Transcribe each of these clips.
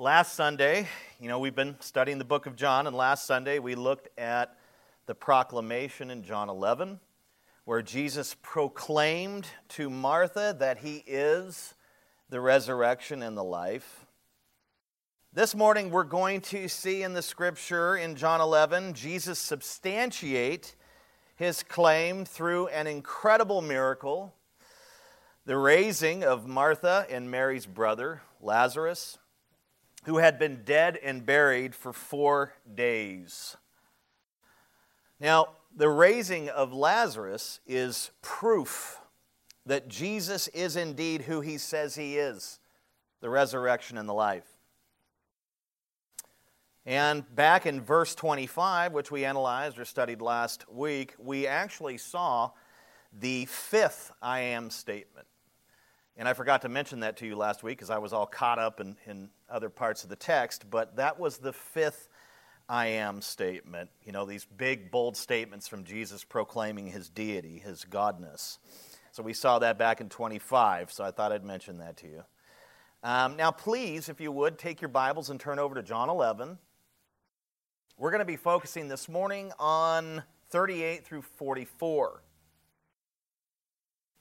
Last Sunday, you know, we've been studying the book of John, and last Sunday we looked at the proclamation in John 11, where Jesus proclaimed to Martha that he is the resurrection and the life. This morning we're going to see in the scripture in John 11 Jesus substantiate his claim through an incredible miracle the raising of Martha and Mary's brother, Lazarus who had been dead and buried for four days. Now, the raising of Lazarus is proof that Jesus is indeed who he says he is the resurrection and the life. And back in verse 25, which we analyzed or studied last week, we actually saw the fifth I am statement. And I forgot to mention that to you last week because I was all caught up in, in other parts of the text, but that was the fifth I am statement. You know, these big, bold statements from Jesus proclaiming his deity, his godness. So we saw that back in 25, so I thought I'd mention that to you. Um, now, please, if you would, take your Bibles and turn over to John 11. We're going to be focusing this morning on 38 through 44.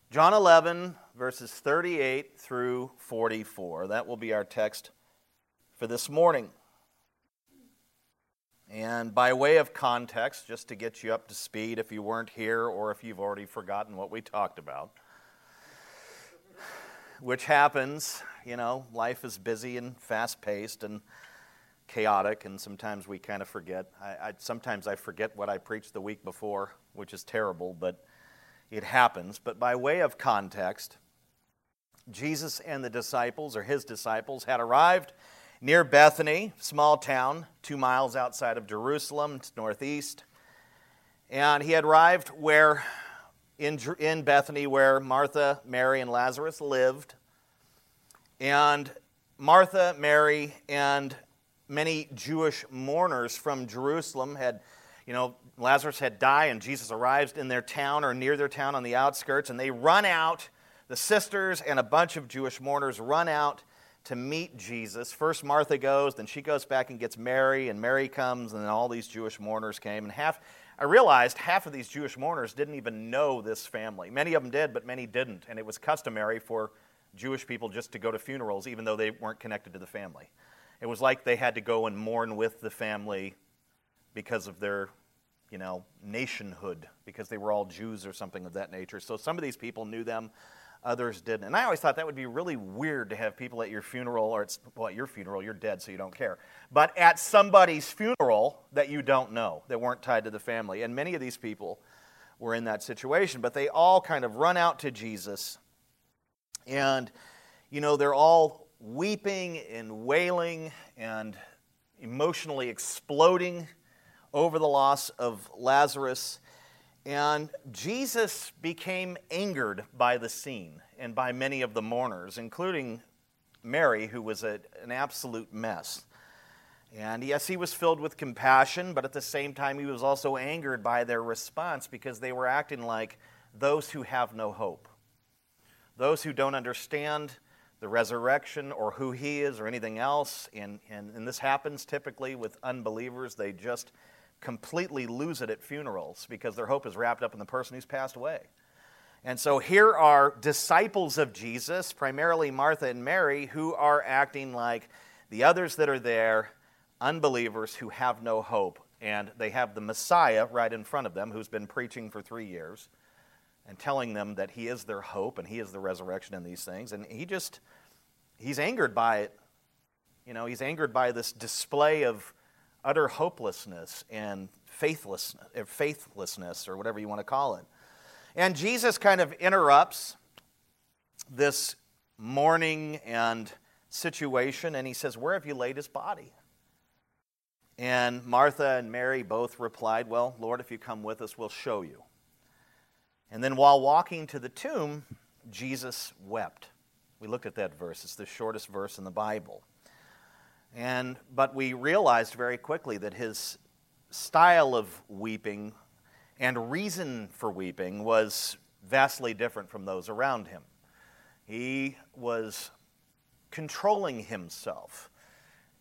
John 11, verses 38 through 44. That will be our text for this morning. And by way of context, just to get you up to speed if you weren't here or if you've already forgotten what we talked about, which happens, you know, life is busy and fast paced and chaotic, and sometimes we kind of forget. I, I, sometimes I forget what I preached the week before, which is terrible, but it happens. But by way of context, Jesus and the disciples, or his disciples, had arrived near Bethany, small town, two miles outside of Jerusalem, northeast. And he had arrived where, in, in Bethany, where Martha, Mary, and Lazarus lived. And Martha, Mary, and many Jewish mourners from Jerusalem had you know, Lazarus had died, and Jesus arrives in their town or near their town on the outskirts, and they run out. The sisters and a bunch of Jewish mourners run out to meet Jesus. First, Martha goes, then she goes back and gets Mary, and Mary comes, and then all these Jewish mourners came. And half, I realized half of these Jewish mourners didn't even know this family. Many of them did, but many didn't. And it was customary for Jewish people just to go to funerals, even though they weren't connected to the family. It was like they had to go and mourn with the family because of their, you know, nationhood, because they were all Jews or something of that nature. So some of these people knew them, others didn't. And I always thought that would be really weird to have people at your funeral, or it's, well, at your funeral, you're dead, so you don't care. But at somebody's funeral that you don't know, that weren't tied to the family. And many of these people were in that situation, but they all kind of run out to Jesus. And, you know, they're all weeping and wailing and emotionally exploding over the loss of Lazarus. And Jesus became angered by the scene and by many of the mourners, including Mary, who was a, an absolute mess. And yes, he was filled with compassion, but at the same time, he was also angered by their response because they were acting like those who have no hope. Those who don't understand the resurrection or who he is or anything else. And, and, and this happens typically with unbelievers. They just completely lose it at funerals because their hope is wrapped up in the person who's passed away. And so here are disciples of Jesus, primarily Martha and Mary, who are acting like the others that are there, unbelievers who have no hope. And they have the Messiah right in front of them who's been preaching for three years and telling them that he is their hope and he is the resurrection in these things. And he just, he's angered by it. You know, he's angered by this display of utter hopelessness and faithlessness, faithlessness, or whatever you want to call it. And Jesus kind of interrupts this mourning and situation, and he says, Where have you laid his body? And Martha and Mary both replied, Well, Lord, if you come with us, we'll show you. And then while walking to the tomb, Jesus wept. We looked at that verse. It's the shortest verse in the Bible. And, but we realized very quickly that his style of weeping and reason for weeping was vastly different from those around him. He was controlling himself.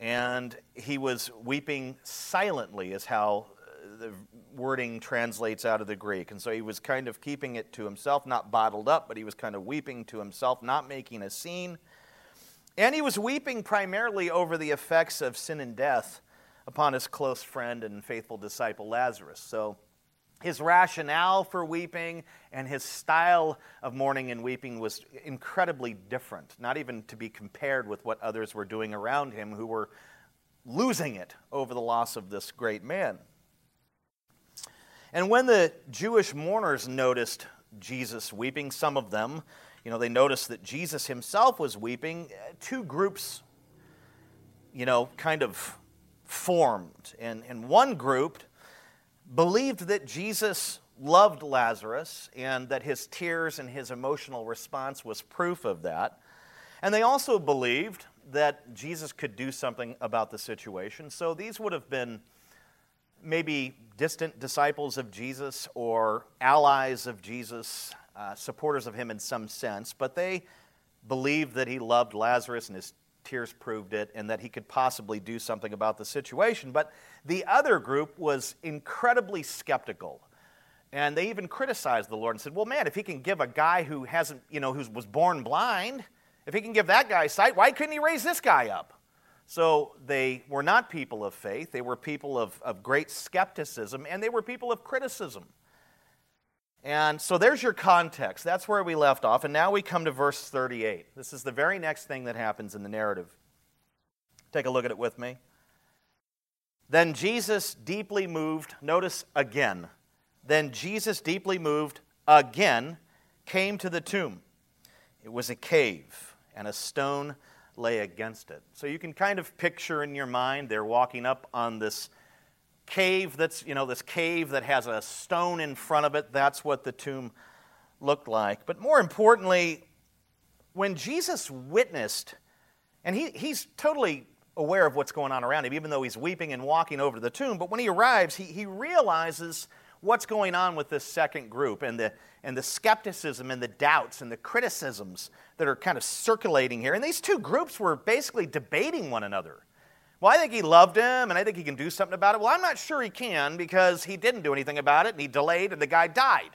And he was weeping silently, is how uh, the wording translates out of the Greek. And so he was kind of keeping it to himself, not bottled up, but he was kind of weeping to himself, not making a scene. And he was weeping primarily over the effects of sin and death upon his close friend and faithful disciple Lazarus. So his rationale for weeping and his style of mourning and weeping was incredibly different, not even to be compared with what others were doing around him who were losing it over the loss of this great man. And when the Jewish mourners noticed Jesus weeping, some of them, you know, they noticed that Jesus himself was weeping, uh, two groups, you know, kind of formed. And, and one group believed that Jesus loved Lazarus and that his tears and his emotional response was proof of that. And they also believed that Jesus could do something about the situation. So these would have been maybe distant disciples of Jesus or allies of Jesus, uh, supporters of him in some sense, but they believed that he loved Lazarus and his tears proved it, and that he could possibly do something about the situation. But the other group was incredibly skeptical. And they even criticized the Lord and said, Well, man, if he can give a guy who hasn't, you know, who was born blind, if he can give that guy sight, why couldn't he raise this guy up? So they were not people of faith. They were people of, of great skepticism, and they were people of criticism. And so there's your context. That's where we left off. And now we come to verse 38. This is the very next thing that happens in the narrative. Take a look at it with me. Then Jesus, deeply moved, notice again. Then Jesus, deeply moved, again came to the tomb. It was a cave, and a stone lay against it. So you can kind of picture in your mind they're walking up on this cave that's, you know, this cave that has a stone in front of it. That's what the tomb looked like. But more importantly, when Jesus witnessed, and he, he's totally aware of what's going on around him, even though he's weeping and walking over to the tomb, but when he arrives, he, he realizes what's going on with this second group and the, and the skepticism and the doubts and the criticisms that are kind of circulating here. And these two groups were basically debating one another. Well, I think he loved him and I think he can do something about it. Well, I'm not sure he can because he didn't do anything about it and he delayed and the guy died.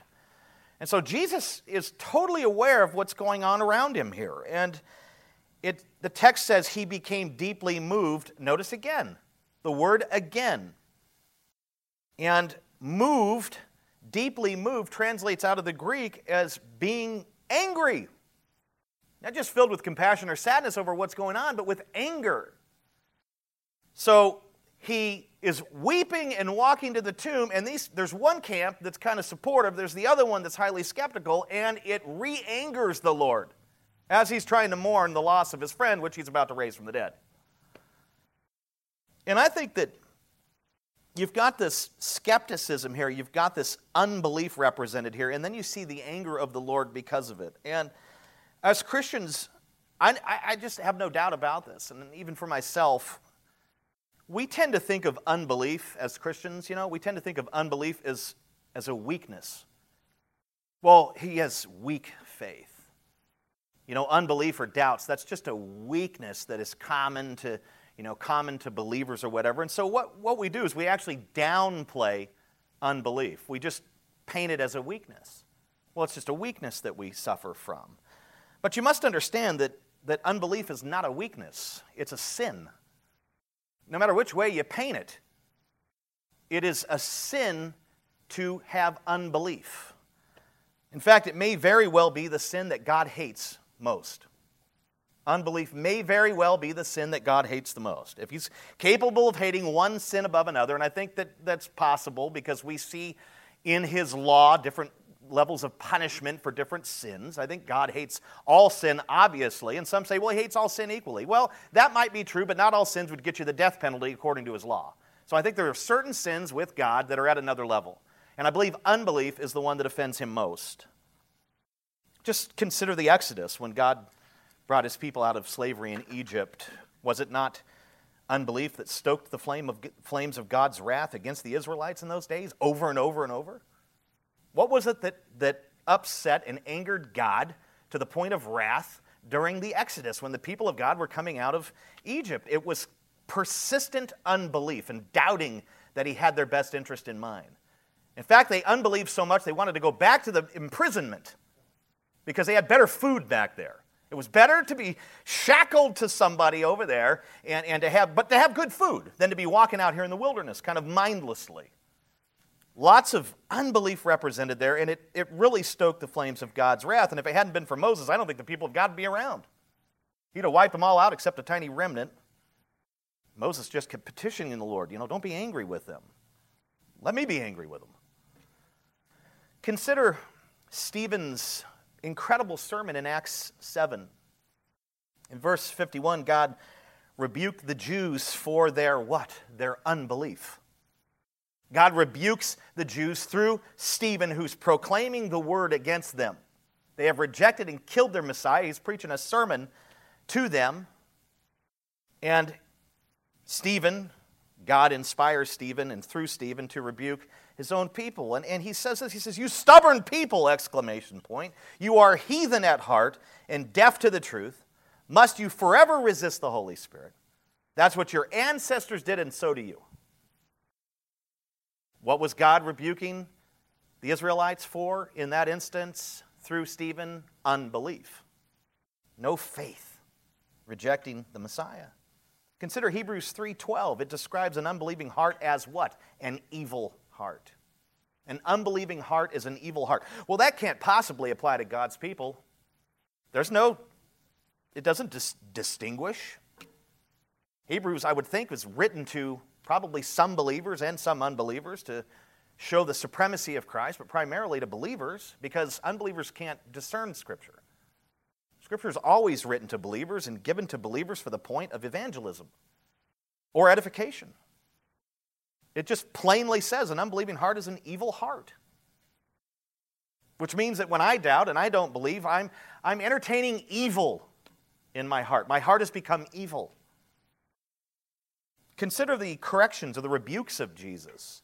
And so Jesus is totally aware of what's going on around him here. And it, the text says he became deeply moved. Notice again the word again. And moved, deeply moved, translates out of the Greek as being angry. Not just filled with compassion or sadness over what's going on, but with anger. So he is weeping and walking to the tomb, and these, there's one camp that's kind of supportive, there's the other one that's highly skeptical, and it re angers the Lord as he's trying to mourn the loss of his friend, which he's about to raise from the dead. And I think that you've got this skepticism here, you've got this unbelief represented here, and then you see the anger of the Lord because of it. And as Christians, I, I just have no doubt about this, and even for myself, we tend to think of unbelief as Christians, you know, we tend to think of unbelief as, as a weakness. Well, he has weak faith. You know, unbelief or doubts, that's just a weakness that is common to, you know, common to believers or whatever. And so what, what we do is we actually downplay unbelief. We just paint it as a weakness. Well, it's just a weakness that we suffer from. But you must understand that, that unbelief is not a weakness, it's a sin no matter which way you paint it, it is a sin to have unbelief. In fact, it may very well be the sin that God hates most. Unbelief may very well be the sin that God hates the most. If He's capable of hating one sin above another, and I think that that's possible because we see in His law different levels of punishment for different sins. I think God hates all sin, obviously, and some say, well, he hates all sin equally. Well, that might be true, but not all sins would get you the death penalty according to his law. So I think there are certain sins with God that are at another level. And I believe unbelief is the one that offends him most. Just consider the Exodus when God brought his people out of slavery in Egypt. Was it not unbelief that stoked the flame of, flames of God's wrath against the Israelites in those days over and over and over? What was it that, that upset and angered God to the point of wrath during the Exodus when the people of God were coming out of Egypt? It was persistent unbelief and doubting that he had their best interest in mind. In fact, they unbelieved so much they wanted to go back to the imprisonment because they had better food back there. It was better to be shackled to somebody over there and, and to have, but to have good food than to be walking out here in the wilderness kind of mindlessly. Lots of unbelief represented there, and it, it really stoked the flames of God's wrath. And if it hadn't been for Moses, I don't think the people of God would be around. He'd have wiped them all out except a tiny remnant. Moses just kept petitioning the Lord, you know, don't be angry with them. Let me be angry with them. Consider Stephen's incredible sermon in Acts 7. In verse 51, God rebuked the Jews for their what? Their unbelief. God rebukes the Jews through Stephen, who's proclaiming the word against them. They have rejected and killed their Messiah. He's preaching a sermon to them. And Stephen, God inspires Stephen and through Stephen to rebuke his own people. And, and he says this, he says, You stubborn people, exclamation point. You are heathen at heart and deaf to the truth. Must you forever resist the Holy Spirit? That's what your ancestors did, and so do you. What was God rebuking the Israelites for in that instance through Stephen? Unbelief. No faith, rejecting the Messiah. Consider Hebrews 3:12. It describes an unbelieving heart as what? An evil heart. An unbelieving heart is an evil heart. Well, that can't possibly apply to God's people. There's no, it doesn't dis- distinguish. Hebrews, I would think, was written to probably some believers and some unbelievers to show the supremacy of Christ, but primarily to believers because unbelievers can't discern Scripture. Scripture is always written to believers and given to believers for the point of evangelism or edification. It just plainly says an unbelieving heart is an evil heart. Which means that when I doubt and I don't believe, I'm, I'm entertaining evil in my heart. My heart has become evil. Consider the corrections or the rebukes of Jesus.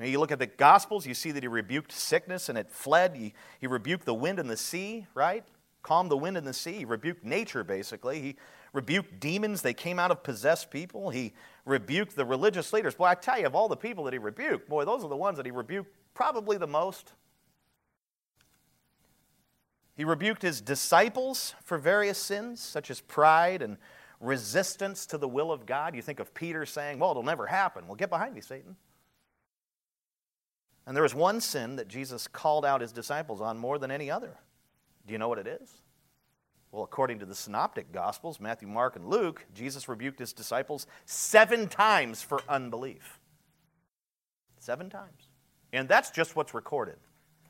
You look at the Gospels, you see that he rebuked sickness and it fled. He, he rebuked the wind and the sea, right? Calmed the wind and the sea. He rebuked nature, basically. He rebuked demons. They came out of possessed people. He rebuked the religious leaders. Boy, I tell you, of all the people that he rebuked, boy, those are the ones that he rebuked probably the most. He rebuked his disciples for various sins, such as pride and resistance to the will of God. You think of Peter saying, Well, it'll never happen. Well, get behind me, Satan. And there was one sin that Jesus called out his disciples on more than any other. Do you know what it is? Well, according to the synoptic gospels, Matthew, Mark, and Luke, Jesus rebuked his disciples seven times for unbelief. Seven times. And that's just what's recorded.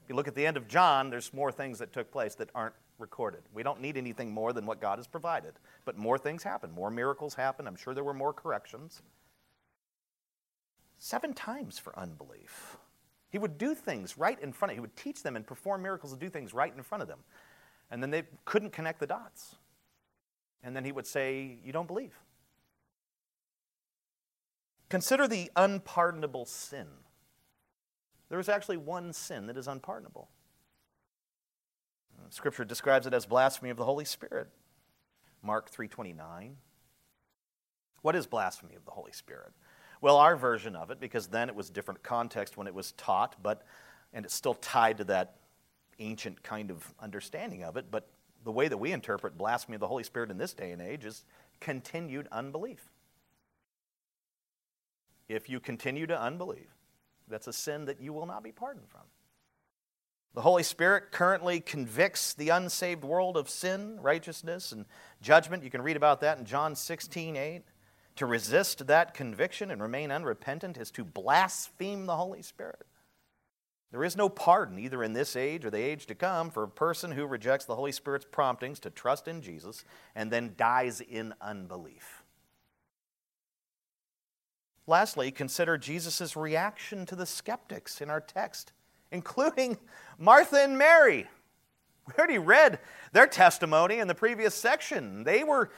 If you look at the end of John, there's more things that took place that aren't recorded. We don't need anything more than what God has provided. But more things happen, more miracles happen. I'm sure there were more corrections. Seven times for unbelief. He would do things right in front of He would teach them and perform miracles and do things right in front of them. And then they couldn't connect the dots. And then he would say, You don't believe. Consider the unpardonable sin. There is actually one sin that is unpardonable. Scripture describes it as blasphemy of the Holy Spirit. Mark 3:29. What is blasphemy of the Holy Spirit? Well, our version of it because then it was different context when it was taught, but and it's still tied to that ancient kind of understanding of it, but the way that we interpret blasphemy of the Holy Spirit in this day and age is continued unbelief. If you continue to unbelieve, that's a sin that you will not be pardoned from. The Holy Spirit currently convicts the unsaved world of sin, righteousness, and judgment. You can read about that in John 16 8. To resist that conviction and remain unrepentant is to blaspheme the Holy Spirit. There is no pardon, either in this age or the age to come, for a person who rejects the Holy Spirit's promptings to trust in Jesus and then dies in unbelief. Lastly, consider Jesus' reaction to the skeptics in our text, including Martha and Mary. We already read their testimony in the previous section. They were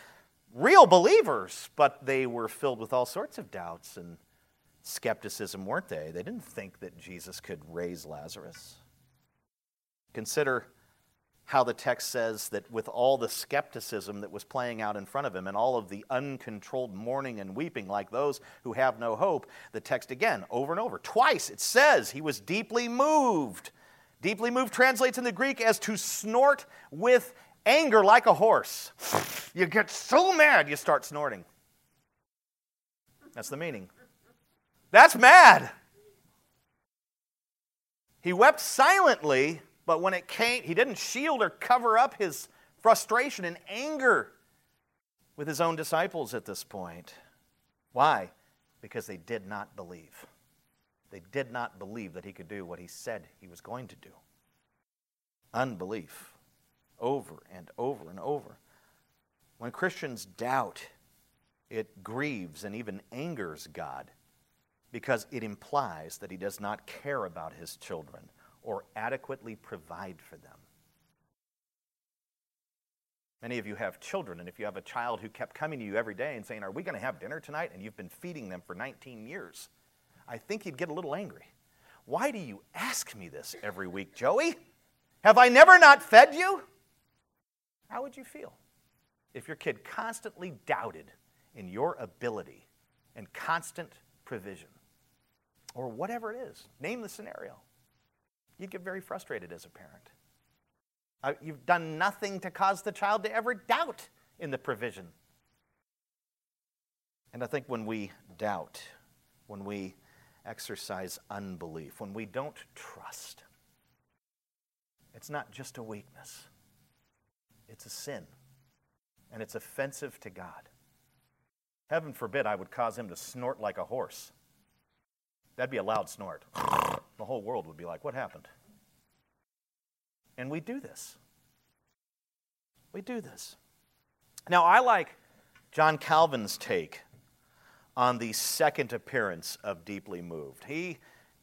real believers, but they were filled with all sorts of doubts and skepticism, weren't they? They didn't think that Jesus could raise Lazarus. Consider how the text says that with all the skepticism that was playing out in front of him and all of the uncontrolled mourning and weeping like those who have no hope, the text again, over and over, twice, it says he was deeply moved. Deeply moved translates in the Greek as to snort with anger like a horse. You get so mad you start snorting. That's the meaning. That's mad. He wept silently but when it came, he didn't shield or cover up his frustration and anger with his own disciples at this point. Why? Because they did not believe. They did not believe that he could do what he said he was going to do. Unbelief, over and over and over. When Christians doubt, it grieves and even angers God because it implies that he does not care about his children or adequately provide for them. Many of you have children, and if you have a child who kept coming to you every day and saying, Are we going to have dinner tonight? and you've been feeding them for 19 years, I think you'd get a little angry. Why do you ask me this every week, Joey? Have I never not fed you? How would you feel if your kid constantly doubted in your ability and constant provision? Or whatever it is, name the scenario you'd get very frustrated as a parent. Uh, you've done nothing to cause the child to ever doubt in the provision. And I think when we doubt, when we exercise unbelief, when we don't trust, it's not just a weakness, it's a sin. And it's offensive to God. Heaven forbid I would cause him to snort like a horse. That'd be a loud snort. The whole world would be like, What happened? And we do this. We do this. Now, I like John Calvin's take on the second appearance of Deeply Moved. He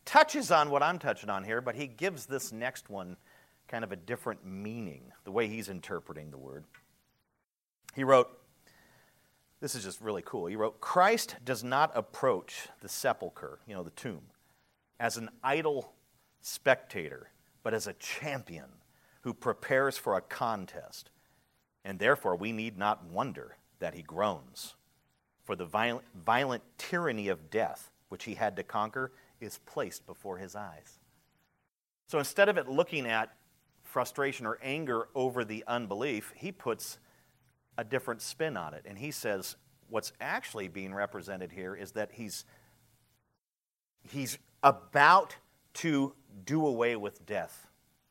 touches on what I'm touching on here, but he gives this next one kind of a different meaning, the way he's interpreting the word. He wrote, this is just really cool. He wrote, Christ does not approach the sepulchre, you know, the tomb, as an idle spectator, but as a champion who prepares for a contest. And therefore, we need not wonder that he groans. For the violent, violent tyranny of death, which he had to conquer, is placed before his eyes. So instead of it looking at frustration or anger over the unbelief, he puts a different spin on it. And he says what's actually being represented here is that he's, he's about to do away with death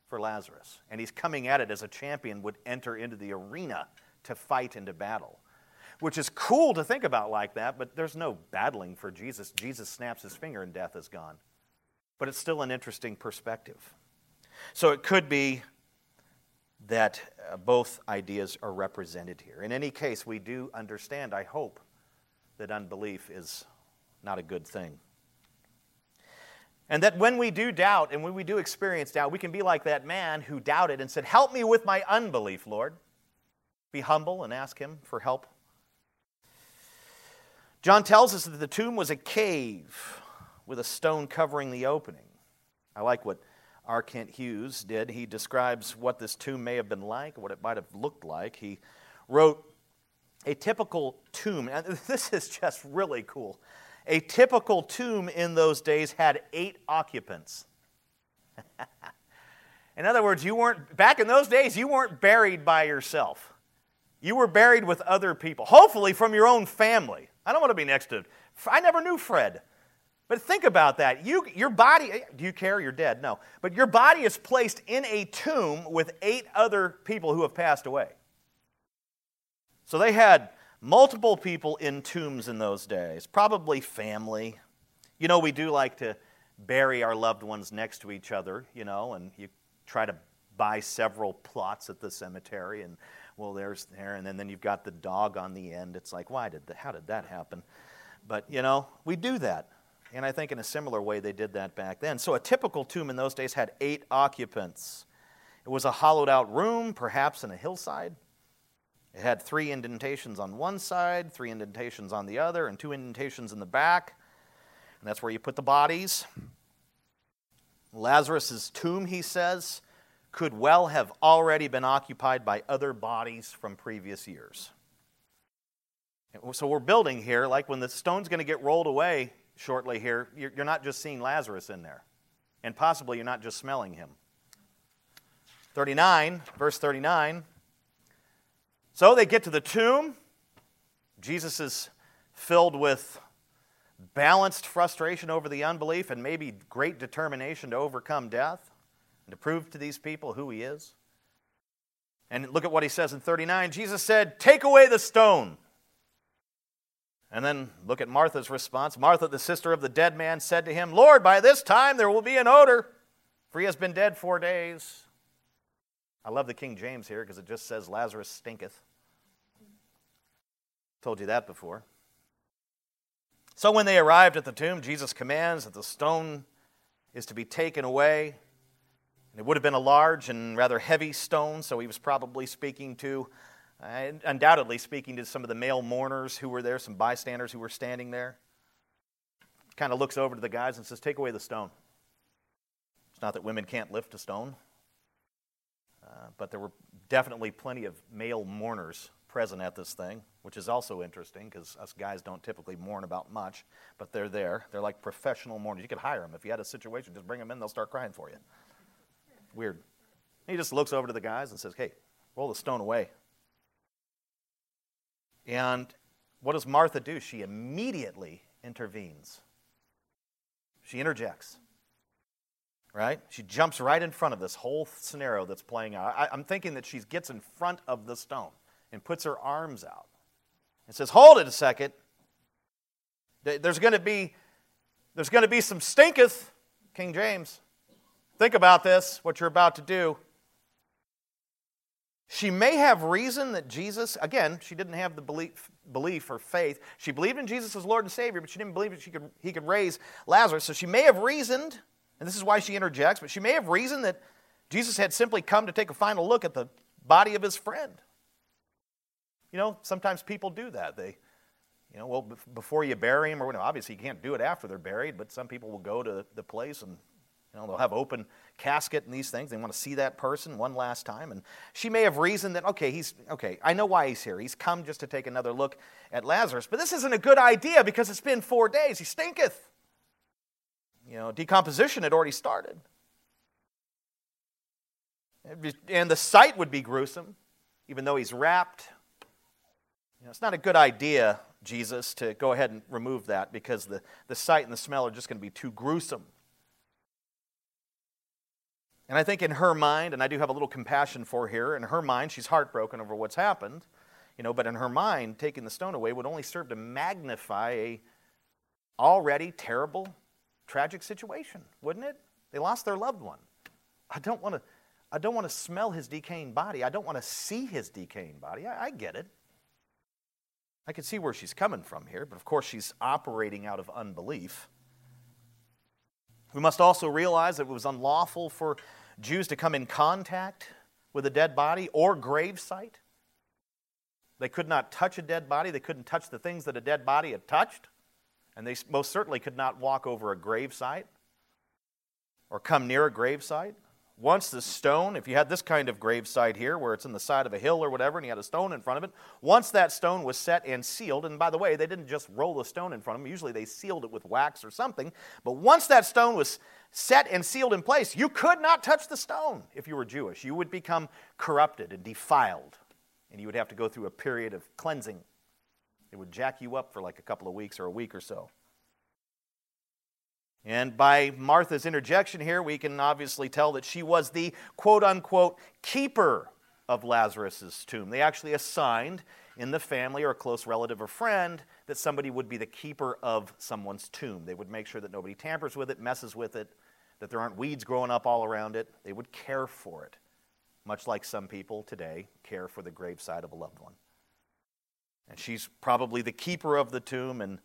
for Lazarus. And he's coming at it as a champion would enter into the arena to fight into battle. Which is cool to think about like that, but there's no battling for Jesus. Jesus snaps his finger and death is gone. But it's still an interesting perspective. So it could be that uh, both ideas are represented here. In any case, we do understand, I hope, that unbelief is not a good thing. And that when we do doubt and when we do experience doubt, we can be like that man who doubted and said, Help me with my unbelief, Lord. Be humble and ask Him for help. John tells us that the tomb was a cave with a stone covering the opening. I like what R. Kent Hughes did. He describes what this tomb may have been like, what it might have looked like. He wrote, A typical tomb, and this is just really cool. A typical tomb in those days had eight occupants. in other words, you weren't, back in those days, you weren't buried by yourself. You were buried with other people, hopefully from your own family. I don't want to be next to, I never knew Fred. But think about that. You, your body, eh, do you care? You're dead. No. But your body is placed in a tomb with eight other people who have passed away. So they had multiple people in tombs in those days, probably family. You know, we do like to bury our loved ones next to each other, you know, and you try to buy several plots at the cemetery and well there's there and then, then you've got the dog on the end it's like why did that, how did that happen but you know we do that and I think in a similar way they did that back then. So a typical tomb in those days had eight occupants. It was a hollowed out room, perhaps in a hillside. It had three indentations on one side, three indentations on the other, and two indentations in the back. And that's where you put the bodies. Lazarus' tomb, he says, could well have already been occupied by other bodies from previous years. So we're building here, like when the stone's going to get rolled away shortly here, you're not just seeing Lazarus in there. And possibly you're not just smelling him. 39, verse 39. So they get to the tomb. Jesus is filled with balanced frustration over the unbelief and maybe great determination to overcome death and to prove to these people who he is. And look at what he says in 39. Jesus said, Take away the stone. And then look at Martha's response. Martha, the sister of the dead man, said to him, Lord, by this time there will be an odor, for he has been dead four days. I love the King James here because it just says Lazarus stinketh. Told you that before. So when they arrived at the tomb, Jesus commands that the stone is to be taken away. And it would have been a large and rather heavy stone, so he was probably speaking to, uh, undoubtedly speaking to some of the male mourners who were there, some bystanders who were standing there. Kind of looks over to the guys and says, Take away the stone. It's not that women can't lift a stone, Uh, but there were definitely plenty of male mourners present at this thing, which is also interesting because us guys don't typically mourn about much, but they're there. They're like professional mourners. You could hire them. If you had a situation, just bring them in, they'll start crying for you. Weird. He just looks over to the guys and says, Hey, roll the stone away. And what does Martha do? She immediately intervenes. She interjects. Right? She jumps right in front of this whole scenario that's playing out. I, am thinking that she gets in front of the stone and puts her arms out and says, Hold it a second. There's going to be, there's going to be some stinketh, King James. Think about this, what you're about to do. She may have reason that Jesus, again, she didn't have the belief, belief or faith. She believed in Jesus as Lord and Savior, but she didn't believe that she could, he could raise Lazarus. So she may have reasoned, and this is why she interjects, but she may have reasoned that Jesus had simply come to take a final look at the body of his friend. You know, sometimes people do that. They, you know, well, before you bury them, or whatever, obviously you can't do it after they're buried, but some people will go to the place and, you know, they'll have open casket and these things. They want to see that person one last time. And she may have reasoned that, okay, he's, okay, I know why he's here. He's come just to take another look at Lazarus, but this isn't a good idea because it's been four days. He stinketh. You know, decomposition had already started. And the sight would be gruesome, even though he's wrapped know, it's not a good idea, Jesus, to go ahead and remove that because the, the sight and the smell are just going to be too gruesome. And I think in her mind, and I do have a little compassion for her, in her mind, she's heartbroken over what's happened, you know, but in her mind, taking the stone away would only serve to magnify a already terrible, tragic situation, wouldn't it? They lost their loved one. I don't want to. I don't want to smell his decaying body. I don't want to see his decaying body. I, I get it. I can see where she's coming from here, but of course she's operating out of unbelief. We must also realize that it was unlawful for Jews to come in contact with a dead body or grave site. They could not touch a dead body, they couldn't touch the things that a dead body had touched, and they most certainly could not walk over a grave site or come near a grave site. Once the stone, if you had this kind of gravesite here where it's in the side of a hill or whatever and you had a stone in front of it, once that stone was set and sealed, and by the way, they didn't just roll the stone in front of them, usually they sealed it with wax or something, but once that stone was set and sealed in place, you could not touch the stone if you were Jewish. You would become corrupted and defiled, and you would have to go through a period of cleansing. It would jack you up for like a couple of weeks or a week or so. And by Martha's interjection here, we can obviously tell that she was the quote unquote keeper of Lazarus' tomb. They actually assigned in the family or a close relative or friend that somebody would be the keeper of someone's tomb. They would make sure that nobody tampers with it, messes with it, that there aren't weeds growing up all around it. They would care for it, much like some people today care for the graveside of a loved one. And she's probably the keeper of the tomb and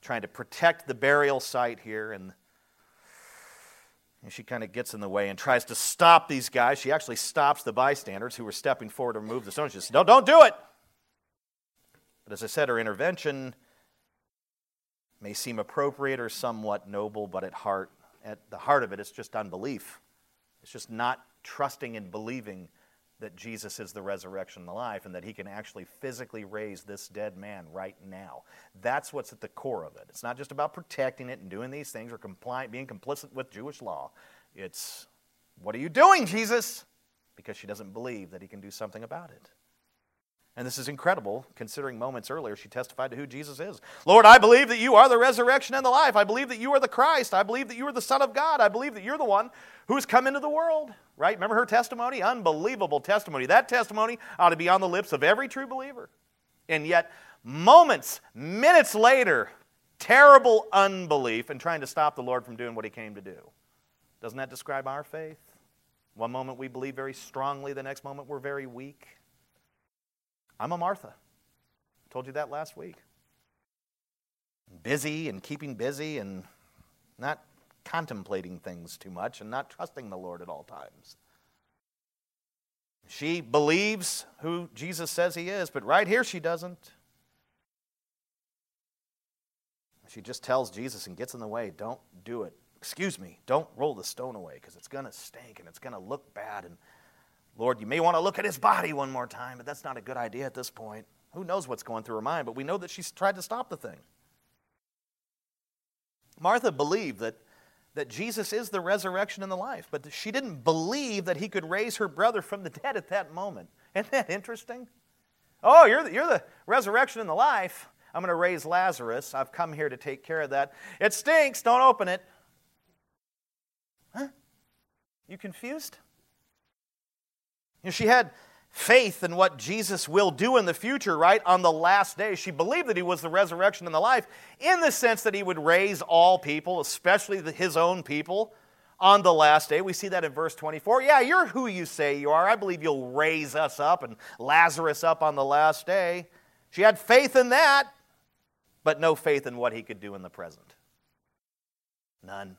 trying to protect the burial site here. And, and she kind of gets in the way and tries to stop these guys. She actually stops the bystanders who were stepping forward to remove the stone. She says, No, don't do it. But as I said, her intervention may seem appropriate or somewhat noble, but at heart, at the heart of it, it's just unbelief. It's just not trusting and believing that Jesus is the resurrection and the life and that he can actually physically raise this dead man right now. That's what's at the core of it. It's not just about protecting it and doing these things or being complicit with Jewish law. It's, what are you doing, Jesus? Because she doesn't believe that he can do something about it. And this is incredible, considering moments earlier she testified to who Jesus is. Lord, I believe that you are the resurrection and the life. I believe that you are the Christ. I believe that you are the Son of God. I believe that you're the one who's come into the world. Right? Remember her testimony? Unbelievable testimony. That testimony ought to be on the lips of every true believer. And yet, moments, minutes later, terrible unbelief and trying to stop the Lord from doing what he came to do. Doesn't that describe our faith? One moment we believe very strongly, the next moment we're very weak. I'm a Martha. I told you that last week. Busy and keeping busy and not contemplating things too much and not trusting the Lord at all times. She believes who Jesus says he is, but right here she doesn't. She just tells Jesus and gets in the way, don't do it. Excuse me, don't roll the stone away because it's going to stink and it's going to look bad. And Lord, you may want to look at his body one more time, but that's not a good idea at this point. Who knows what's going through her mind, but we know that she's tried to stop the thing. Martha believed that, that Jesus is the resurrection and the life, but she didn't believe that he could raise her brother from the dead at that moment. Isn't that interesting? Oh, you're the, you're the resurrection and the life. I'm going to raise Lazarus. I've come here to take care of that. It stinks. Don't open it. Huh? You confused? You know, she had faith in what Jesus will do in the future, right? On the last day. She believed that he was the resurrection and the life in the sense that he would raise all people, especially the, his own people, on the last day. We see that in verse 24. Yeah, you're who you say you are. I believe you'll raise us up and Lazarus up on the last day. She had faith in that, but no faith in what he could do in the present. None.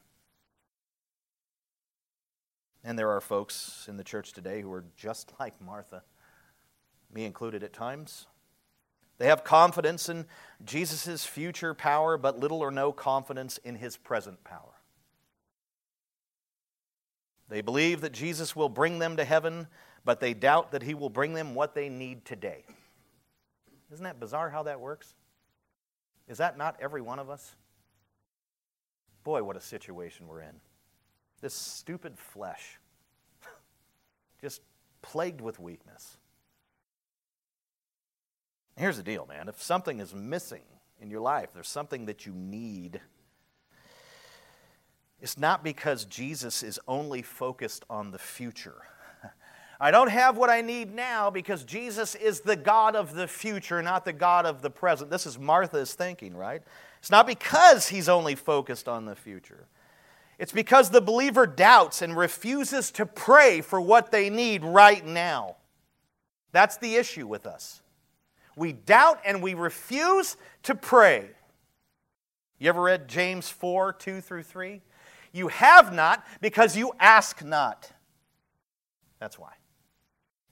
And there are folks in the church today who are just like Martha, me included at times. They have confidence in Jesus' future power, but little or no confidence in his present power. They believe that Jesus will bring them to heaven, but they doubt that he will bring them what they need today. Isn't that bizarre how that works? Is that not every one of us? Boy, what a situation we're in. This stupid flesh, just plagued with weakness. Here's the deal, man. If something is missing in your life, there's something that you need. It's not because Jesus is only focused on the future. I don't have what I need now because Jesus is the God of the future, not the God of the present. This is Martha's thinking, right? It's not because he's only focused on the future. It's because the believer doubts and refuses to pray for what they need right now. That's the issue with us. We doubt and we refuse to pray. You ever read James 4 2 through 3? You have not because you ask not. That's why.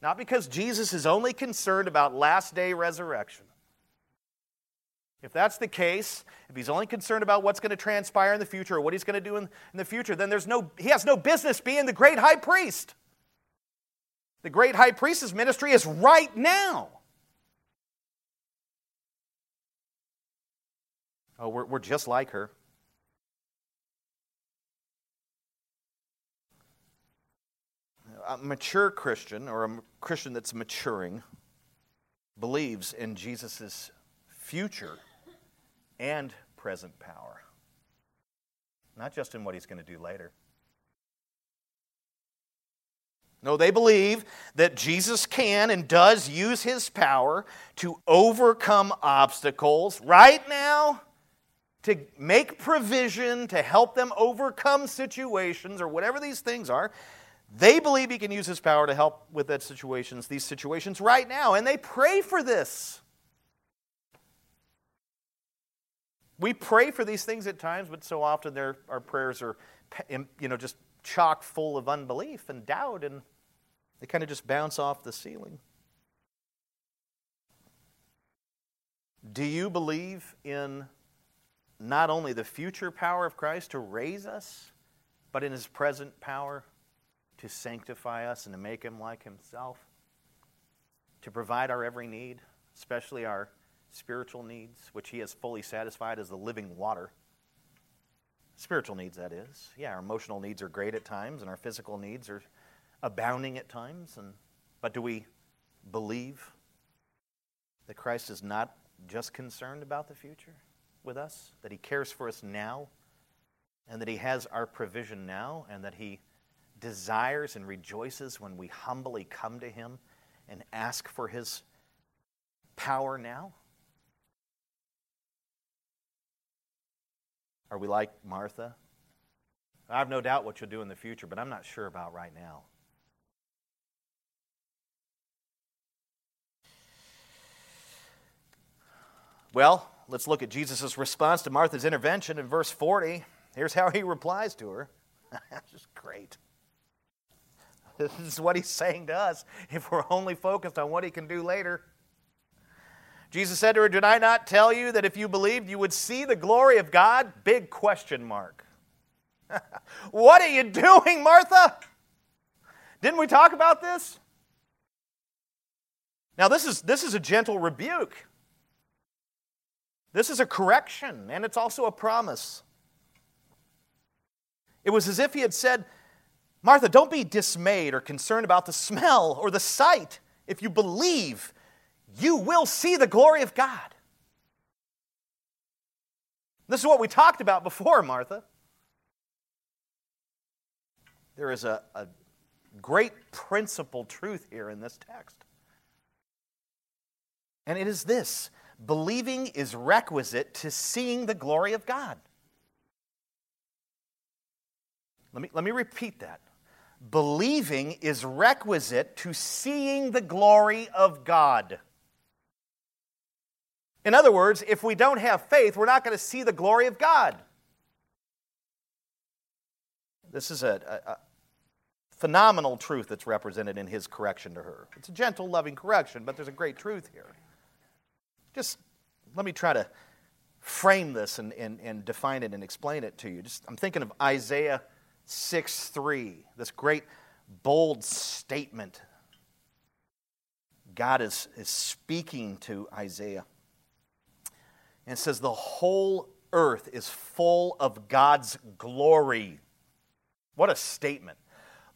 Not because Jesus is only concerned about last day resurrection. If that's the case, if he's only concerned about what's going to transpire in the future or what he's going to do in, in the future, then there's no, he has no business being the great high priest. The great high priest's ministry is right now. Oh, we're, we're just like her. A mature Christian, or a Christian that's maturing, believes in Jesus' future and present power, not just in what he's going to do later. No, they believe that Jesus can and does use his power to overcome obstacles right now, to make provision, to help them overcome situations or whatever these things are. They believe he can use his power to help with that situations, these situations right now, and they pray for this. We pray for these things at times, but so often our prayers are, you know, just chock full of unbelief and doubt, and they kind of just bounce off the ceiling. Do you believe in not only the future power of Christ to raise us, but in his present power to sanctify us and to make him like himself, to provide our every need, especially our spiritual needs, which he has fully satisfied as the living water. Spiritual needs, that is. Yeah, our emotional needs are great at times, and our physical needs are abounding at times. And, but do we believe that Christ is not just concerned about the future with us, that he cares for us now, and that he has our provision now, and that he desires and rejoices when we humbly come to him and ask for his power now? Are we like Martha? I have no doubt what you'll do in the future, but I'm not sure about right now. Well, let's look at Jesus' response to Martha's intervention in verse 40. Here's how he replies to her. That's just great. This is what he's saying to us if we're only focused on what he can do later. Jesus said to her, Did I not tell you that if you believed, you would see the glory of God? Big question mark. what are you doing, Martha? Didn't we talk about this? Now, this is, this is a gentle rebuke. This is a correction, and it's also a promise. It was as if he had said, Martha, don't be dismayed or concerned about the smell or the sight. If you believe, you will see the glory of God. This is what we talked about before, Martha. There is a, a great principle truth here in this text. And it is this believing is requisite to seeing the glory of God. Let me, let me repeat that. Believing is requisite to seeing the glory of God. In other words, if we don't have faith, we're not going to see the glory of God. This is a, a, a, phenomenal truth that's represented in his correction to her. It's a gentle, loving correction, but there's a great truth here. Just let me try to frame this and, and, and define it and explain it to you. Just, I'm thinking of Isaiah 6 3, this great, bold statement. God is, is speaking to Isaiah and says, The whole earth is full of God's glory. What a statement.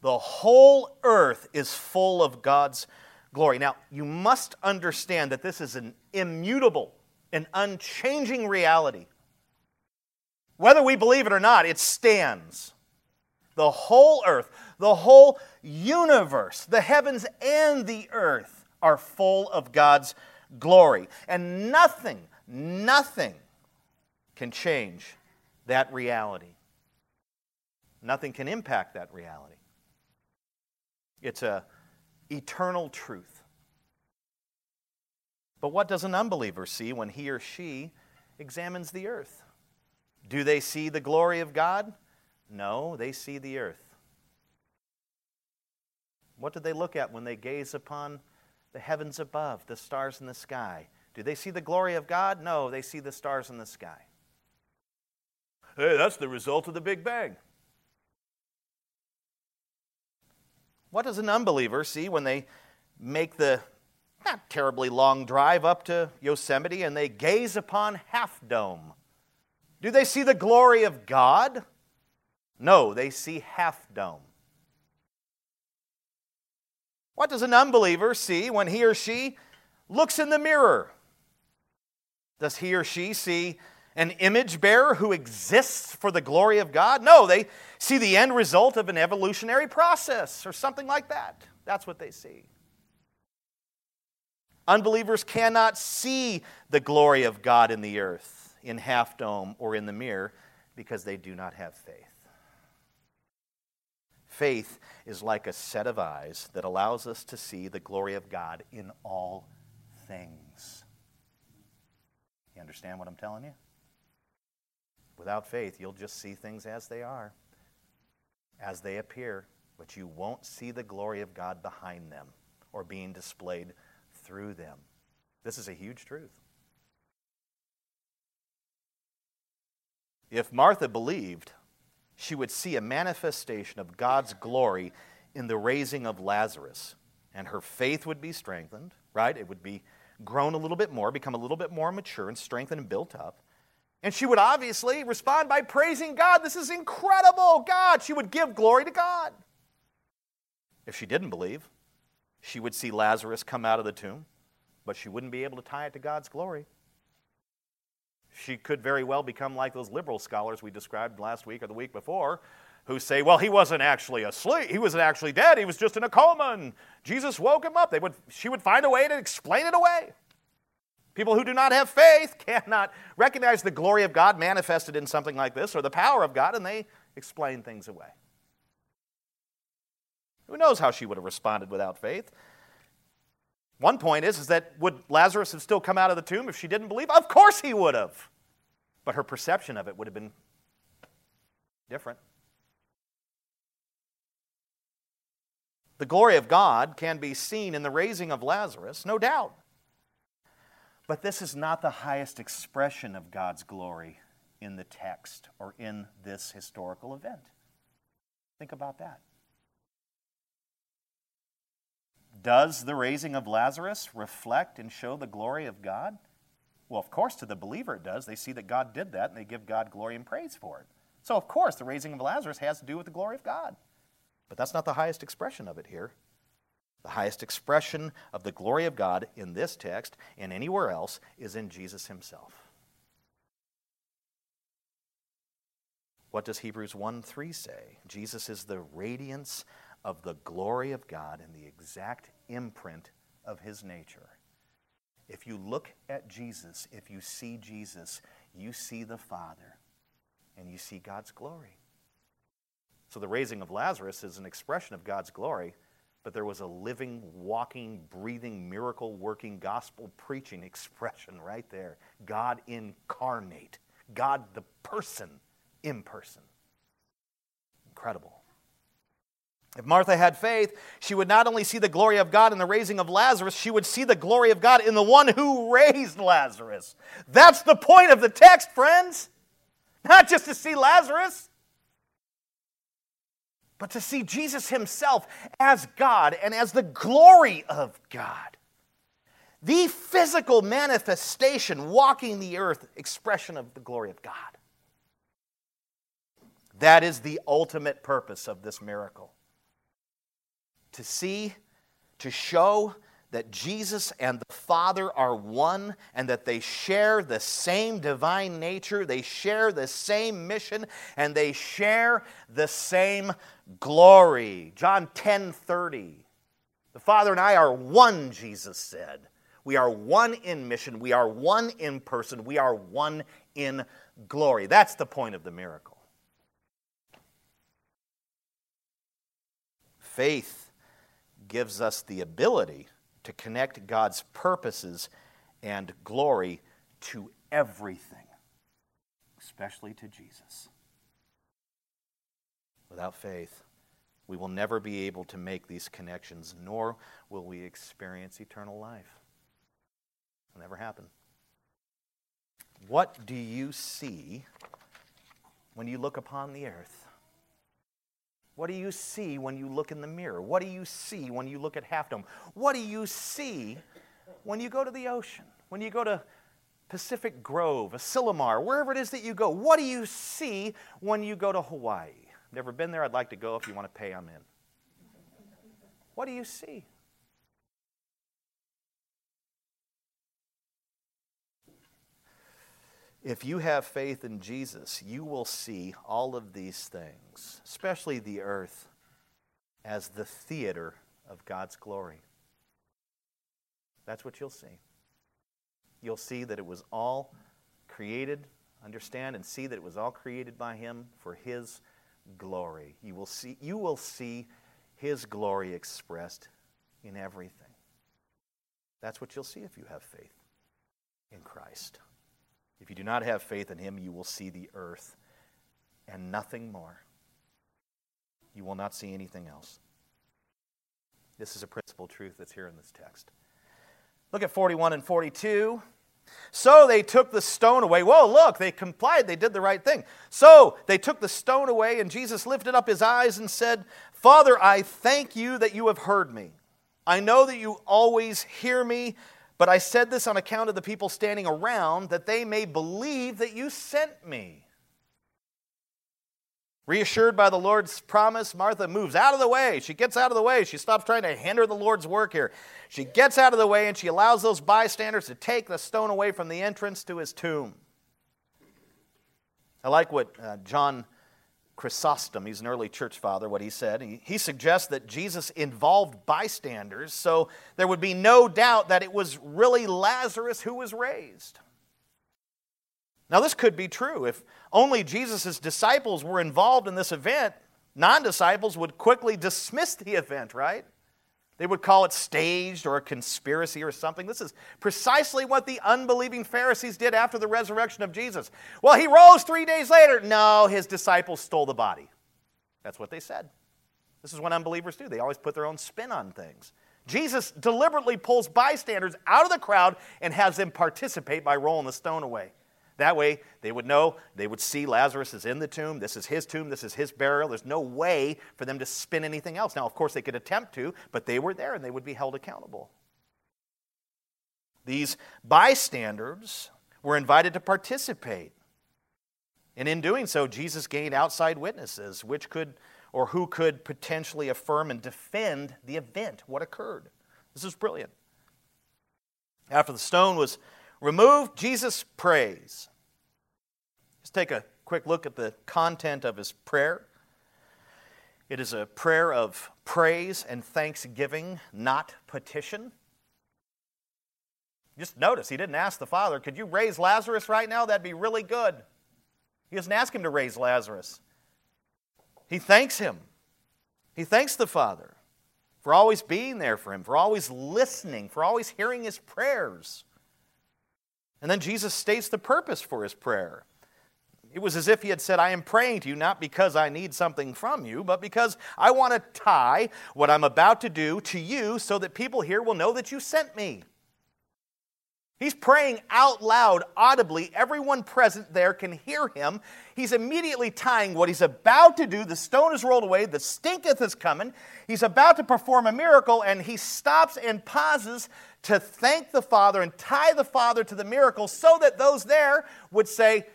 The whole earth is full of God's glory. Now, you must understand that this is an immutable, an unchanging reality. Whether we believe it or not, it stands. The whole earth, the whole universe, the heavens and the earth are full of God's glory. And nothing, Nothing can change that reality. Nothing can impact that reality. It's a eternal truth. But what does an unbeliever see when he or she examines the earth? Do they see the glory of God? No, they see the earth. What do they look at when they gaze upon the heavens above, the stars in the sky? Do they see the glory of God? No, they see the stars in the sky. Hey, that's the result of the Big Bang. What does an unbeliever see when they make the not terribly long drive up to Yosemite and they gaze upon Half Dome? Do they see the glory of God? No, they see Half Dome. What does an unbeliever see when he or she looks in the mirror? Does he or she see an image bearer who exists for the glory of God? No, they see the end result of an evolutionary process or something like that. That's what they see. Unbelievers cannot see the glory of God in the earth, in Half Dome, or in the mirror because they do not have faith. Faith is like a set of eyes that allows us to see the glory of God in all things. You understand what I'm telling you? Without faith, you'll just see things as they are, as they appear, but you won't see the glory of God behind them or being displayed through them. This is a huge truth. If Martha believed, she would see a manifestation of God's glory in the raising of Lazarus, and her faith would be strengthened, right? It would be grown a little bit more, become a little bit more mature and strengthened and built up. And she would obviously respond by praising God. This is incredible, God. She would give glory to God. If she didn't believe, she would see Lazarus come out of the tomb, but she wouldn't be able to tie it to God's glory. She could very well become like those liberal scholars we described last week or the week before, who say, well, he wasn't actually asleep. He wasn't actually dead. He was just in a coma, and Jesus woke him up. They would, she would find a way to explain it away. People who do not have faith cannot recognize the glory of God manifested in something like this or the power of God, and they explain things away. Who knows how she would have responded without faith? One point is, is that would Lazarus have still come out of the tomb if she didn't believe? Of course he would have. But her perception of it would have been different. The glory of God can be seen in the raising of Lazarus, no doubt. But this is not the highest expression of God's glory in the text or in this historical event. Think about that. Does the raising of Lazarus reflect and show the glory of God? Well, of course, to the believer it does. They see that God did that and they give God glory and praise for it. So, of course, the raising of Lazarus has to do with the glory of God. But that's not the highest expression of it here. The highest expression of the glory of God in this text and anywhere else is in Jesus himself. What does Hebrews 1 3 say? Jesus is the radiance of the glory of God and the exact imprint of his nature. If you look at Jesus, if you see Jesus, you see the Father and you see God's glory. So the raising of Lazarus is an expression of God's glory, but there was a living, walking, breathing, miracle working, gospel preaching expression right there. God incarnate, God the person in person. Incredible. If Martha had faith, she would not only see the glory of God in the raising of Lazarus, she would see the glory of God in the one who raised Lazarus. That's the point of the text, friends. Not just to see Lazarus, but to see Jesus himself as God and as the glory of God. The physical manifestation, walking the earth, expression of the glory of God. That is the ultimate purpose of this miracle to see, to show that Jesus and the Father are one and that they share the same divine nature, they share the same mission, and they share the same glory. John 10 30. The Father and I are one, Jesus said. We are one in mission, we are one in person, we are one in glory. That's the point of the miracle. Faith gives us the ability to connect God's purposes and glory to everything, especially to Jesus. Without faith, we will never be able to make these connections, nor will we experience eternal life. It'll never happen. What do you see when you look upon the earth? What do you see when you look in the mirror? What do you see when you look at Half Dome? What do you see when you go to the ocean? When you go to Pacific Grove, Asilomar, wherever it is that you go? What do you see when you go to Hawaii? Never been there. I'd like to go. If you want to pay, I'm in. What do you see? If you have faith in Jesus, you will see all of these things, especially the earth, as the theater of God's glory. That's what you'll see. You'll see that it was all created, understand and see that it was all created by Him for His glory. You will see, you will see His glory expressed in everything. That's what you'll see if you have faith in Christ. If you do not have faith in him, you will see the earth and nothing more. You will not see anything else. This is a principal truth that's here in this text. Look at 41 and 42. So they took the stone away. Whoa, look, they complied. They did the right thing. So they took the stone away, and Jesus lifted up his eyes and said, Father, I thank you that you have heard me. I know that you always hear me, but I said this on account of the people standing around, that they may believe that you sent me. Reassured by the Lord's promise, Martha moves out of the way. She gets out of the way. She stops trying to hinder the Lord's work here. She gets out of the way and she allows those bystanders to take the stone away from the entrance to his tomb. I like what uh, John Chrysostom, he's an early church father, what he said. He, he suggests that Jesus involved bystanders, so there would be no doubt that it was really Lazarus who was raised. Now, this could be true. If only Jesus' disciples were involved in this event, non disciples would quickly dismiss the event, right? They would call it staged or a conspiracy or something. This is precisely what the unbelieving Pharisees did after the resurrection of Jesus. Well, he rose three days later. No, his disciples stole the body. That's what they said. This is what unbelievers do, they always put their own spin on things. Jesus deliberately pulls bystanders out of the crowd and has them participate by rolling the stone away. That way, they would know, they would see Lazarus is in the tomb. This is his tomb. This is his burial. There's no way for them to spin anything else. Now, of course, they could attempt to, but they were there and they would be held accountable. These bystanders were invited to participate. And in doing so, Jesus gained outside witnesses, which could or who could potentially affirm and defend the event, what occurred. This is brilliant. After the stone was removed, Jesus prays. Let's take a quick look at the content of his prayer. It is a prayer of praise and thanksgiving, not petition. Just notice, he didn't ask the Father, Could you raise Lazarus right now? That'd be really good. He doesn't ask him to raise Lazarus. He thanks him. He thanks the Father for always being there for him, for always listening, for always hearing his prayers. And then Jesus states the purpose for his prayer. It was as if he had said, I am praying to you not because I need something from you, but because I want to tie what I'm about to do to you so that people here will know that you sent me. He's praying out loud, audibly. Everyone present there can hear him. He's immediately tying what he's about to do. The stone is rolled away, the stinketh is coming. He's about to perform a miracle, and he stops and pauses to thank the Father and tie the Father to the miracle so that those there would say,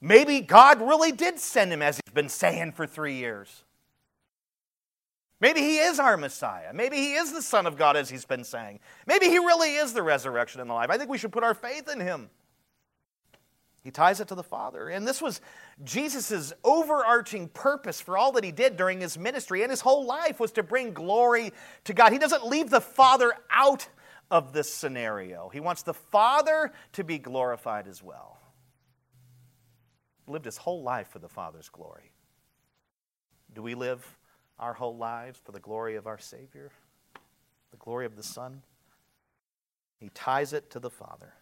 maybe God really did send him as he's been saying for three years. Maybe he is our Messiah. Maybe he is the Son of God, as he's been saying. Maybe he really is the resurrection and the life. I think we should put our faith in him. He ties it to the Father. And this was Jesus' overarching purpose for all that he did during his ministry and his whole life was to bring glory to God. He doesn't leave the Father out of this scenario, he wants the Father to be glorified as well. Lived his whole life for the Father's glory. Do we live our whole lives for the glory of our Savior, the glory of the Son. He ties it to the Father.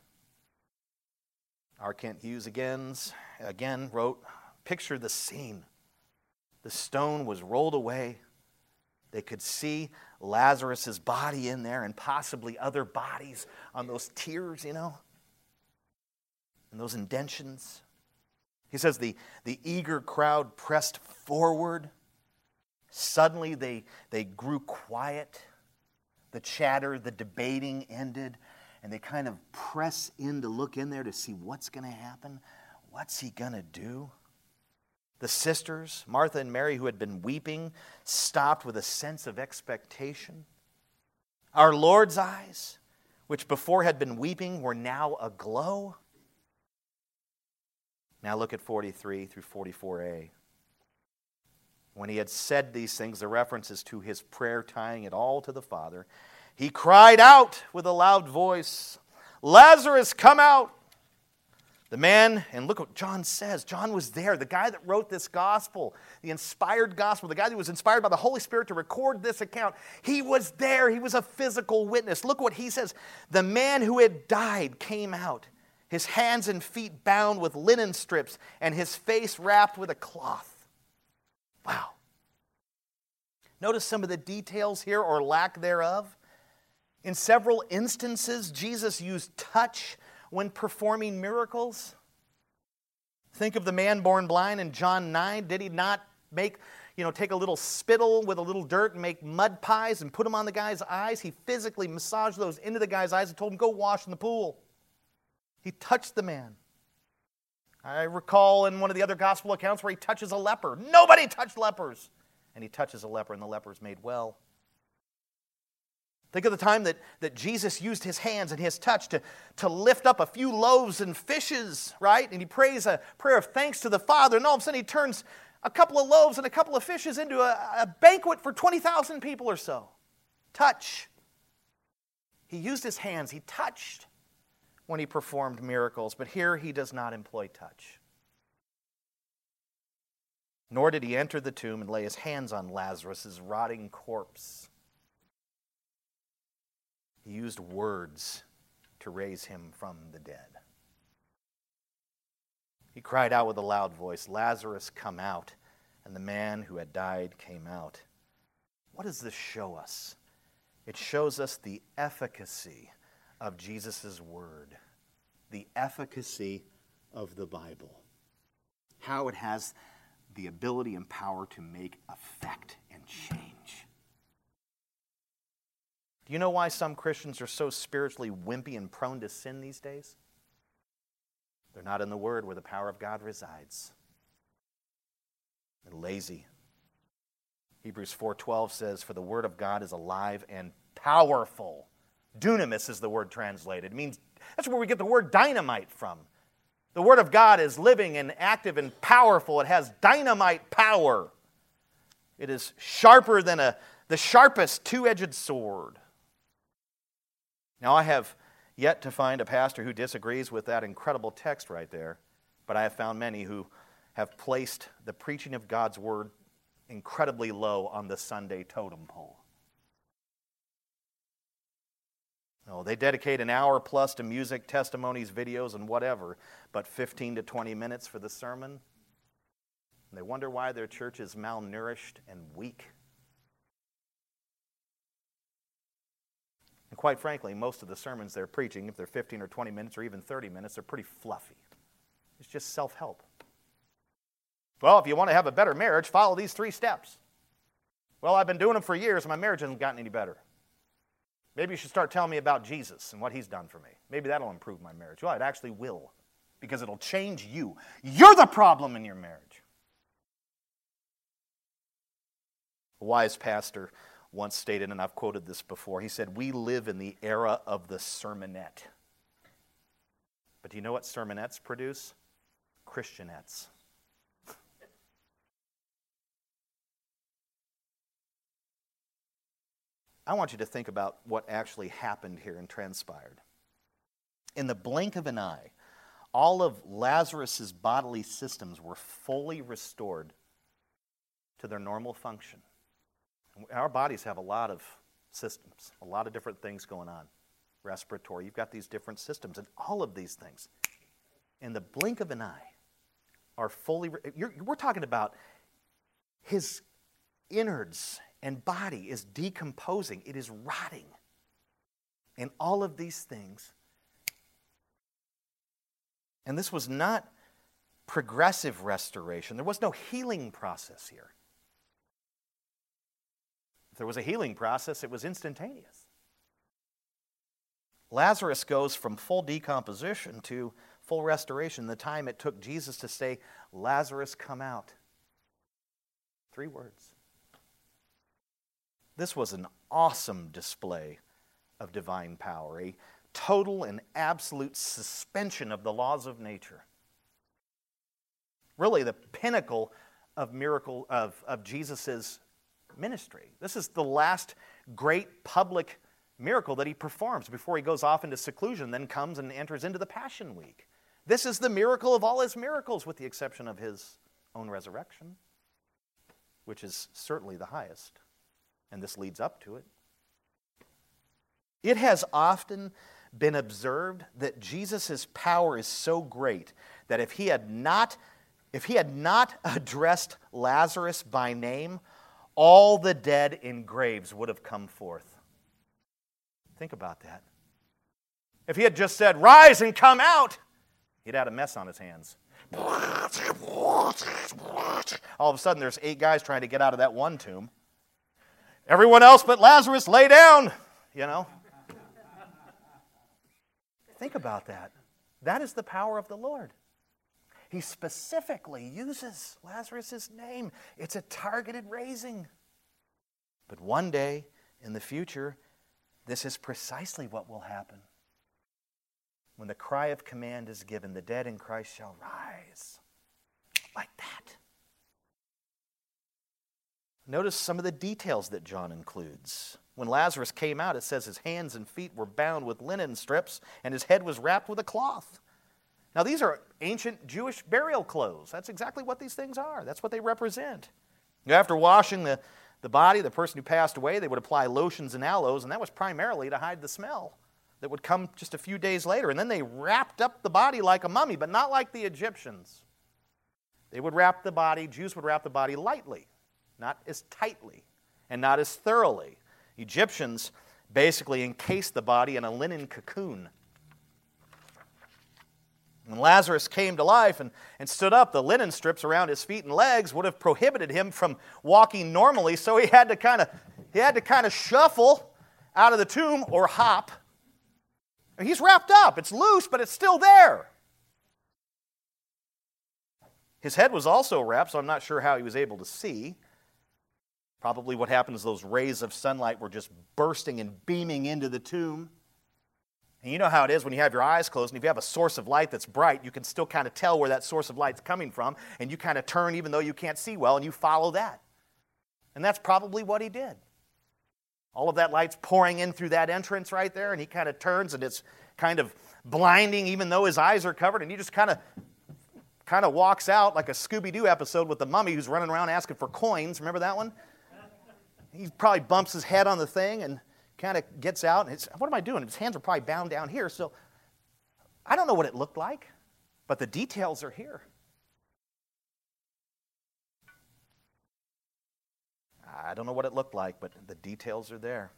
R. Kent Hughes again, again wrote, Picture the scene. The stone was rolled away. They could see Lazarus' body in there and possibly other bodies on those tiers, you know, and those indentions. He says the, the eager crowd pressed forward Suddenly they, they grew quiet. The chatter, the debating ended, and they kind of press in to look in there to see what's going to happen. What's he going to do? The sisters, Martha and Mary, who had been weeping, stopped with a sense of expectation. Our Lord's eyes, which before had been weeping, were now aglow. Now look at 43 through 44a. When he had said these things, the references to his prayer tying it all to the Father, he cried out with a loud voice, Lazarus, come out! The man, and look what John says. John was there, the guy that wrote this gospel, the inspired gospel, the guy that was inspired by the Holy Spirit to record this account. He was there, he was a physical witness. Look what he says. The man who had died came out, his hands and feet bound with linen strips, and his face wrapped with a cloth. Wow. Notice some of the details here or lack thereof. In several instances, Jesus used touch when performing miracles? Think of the man born blind in John 9. Did he not make, you know, take a little spittle with a little dirt and make mud pies and put them on the guy's eyes? He physically massaged those into the guy's eyes and told him, go wash in the pool. He touched the man. I recall in one of the other gospel accounts where he touches a leper. Nobody touched lepers. And he touches a leper, and the leper is made well. Think of the time that, that Jesus used his hands and his touch to, to lift up a few loaves and fishes, right? And he prays a prayer of thanks to the Father, and all of a sudden he turns a couple of loaves and a couple of fishes into a, a banquet for 20,000 people or so. Touch. He used his hands, he touched when he performed miracles, but here he does not employ touch. Nor did he enter the tomb and lay his hands on Lazarus' rotting corpse. He used words to raise him from the dead. He cried out with a loud voice, Lazarus, come out. And the man who had died came out. What does this show us? It shows us the efficacy of Jesus' word, the efficacy of the Bible, how it has the ability and power to make effect and change. Do you know why some Christians are so spiritually wimpy and prone to sin these days? They're not in the Word where the power of God resides. They're lazy. Hebrews 4:12 says, "For the word of God is alive and powerful." Dunamis is the word translated. It means that's where we get the word dynamite from. The word of God is living and active and powerful. It has dynamite power. It is sharper than a, the sharpest two-edged sword. Now, I have yet to find a pastor who disagrees with that incredible text right there, but I have found many who have placed the preaching of God's word incredibly low on the Sunday totem pole. No, they dedicate an hour plus to music, testimonies, videos, and whatever, but 15 to 20 minutes for the sermon. And they wonder why their church is malnourished and weak. And quite frankly, most of the sermons they're preaching, if they're 15 or 20 minutes or even 30 minutes, they're pretty fluffy. It's just self help. Well, if you want to have a better marriage, follow these three steps. Well, I've been doing them for years, and my marriage hasn't gotten any better. Maybe you should start telling me about Jesus and what he's done for me. Maybe that'll improve my marriage. Well, it actually will, because it'll change you. You're the problem in your marriage. A wise pastor once stated, and I've quoted this before, he said, We live in the era of the sermonette. But do you know what sermonettes produce? Christianettes. I want you to think about what actually happened here and transpired. In the blink of an eye, all of Lazarus's bodily systems were fully restored to their normal function. Our bodies have a lot of systems, a lot of different things going on. Respiratory, you've got these different systems, and all of these things, in the blink of an eye, are fully. we're talking about his innards and body is decomposing, it is rotting. And all of these things. And this was not progressive restoration, there was no healing process here. If there was a healing process, it was instantaneous. Lazarus goes from full decomposition to full restoration the time it took Jesus to say, Lazarus, come out. Three words. This was an awesome display of divine power, a total and absolute suspension of the laws of nature. Really, the pinnacle of miracle of, of Jesus' ministry. This is the last great public miracle that he performs before he goes off into seclusion, then comes and enters into the Passion Week. This is the miracle of all his miracles, with the exception of his own resurrection, which is certainly the highest. And this leads up to it. It has often been observed that Jesus' power is so great that if he had not if he had not addressed Lazarus by name, all the dead in graves would have come forth. Think about that. If he had just said, Rise and come out, he'd had a mess on his hands. All of a sudden, there's eight guys trying to get out of that one tomb. Everyone else but Lazarus, lay down, you know. Think about that. That is the power of the Lord. He specifically uses Lazarus' name. It's a targeted raising. But one day in the future, this is precisely what will happen. When the cry of command is given, the dead in Christ shall rise. Like that. Notice some of the details that John includes. When Lazarus came out, it says his hands and feet were bound with linen strips and his head was wrapped with a cloth. Now, these are ancient Jewish burial clothes. That's exactly what these things are, that's what they represent. After washing the, the body, the person who passed away, they would apply lotions and aloes, and that was primarily to hide the smell that would come just a few days later. And then they wrapped up the body like a mummy, but not like the Egyptians. They would wrap the body, Jews would wrap the body lightly, not as tightly, and not as thoroughly. Egyptians basically encased the body in a linen cocoon. When Lazarus came to life and, and stood up, the linen strips around his feet and legs would have prohibited him from walking normally, so he had to kind of he had to kind of shuffle out of the tomb or hop. He's wrapped up. It's loose, but it's still there. His head was also wrapped, so I'm not sure how he was able to see. Probably what happened is those rays of sunlight were just bursting and beaming into the tomb. And you know how it is when you have your eyes closed, and if you have a source of light that's bright, you can still kind of tell where that source of light's coming from, and you kind of turn even though you can't see well, and you follow that. And that's probably what he did. All of that light's pouring in through that entrance right there, and he kind of turns, and it's kind of blinding even though his eyes are covered, and he just kind of kind of walks out like a Scooby-Doo episode with the mummy who's running around asking for coins. Remember that one? He probably bumps his head on the thing and kind of gets out. And it's, what am I doing? His hands are probably bound down here. So I don't know what it looked like, but the details are here. I don't know what it looked like, but the details are there.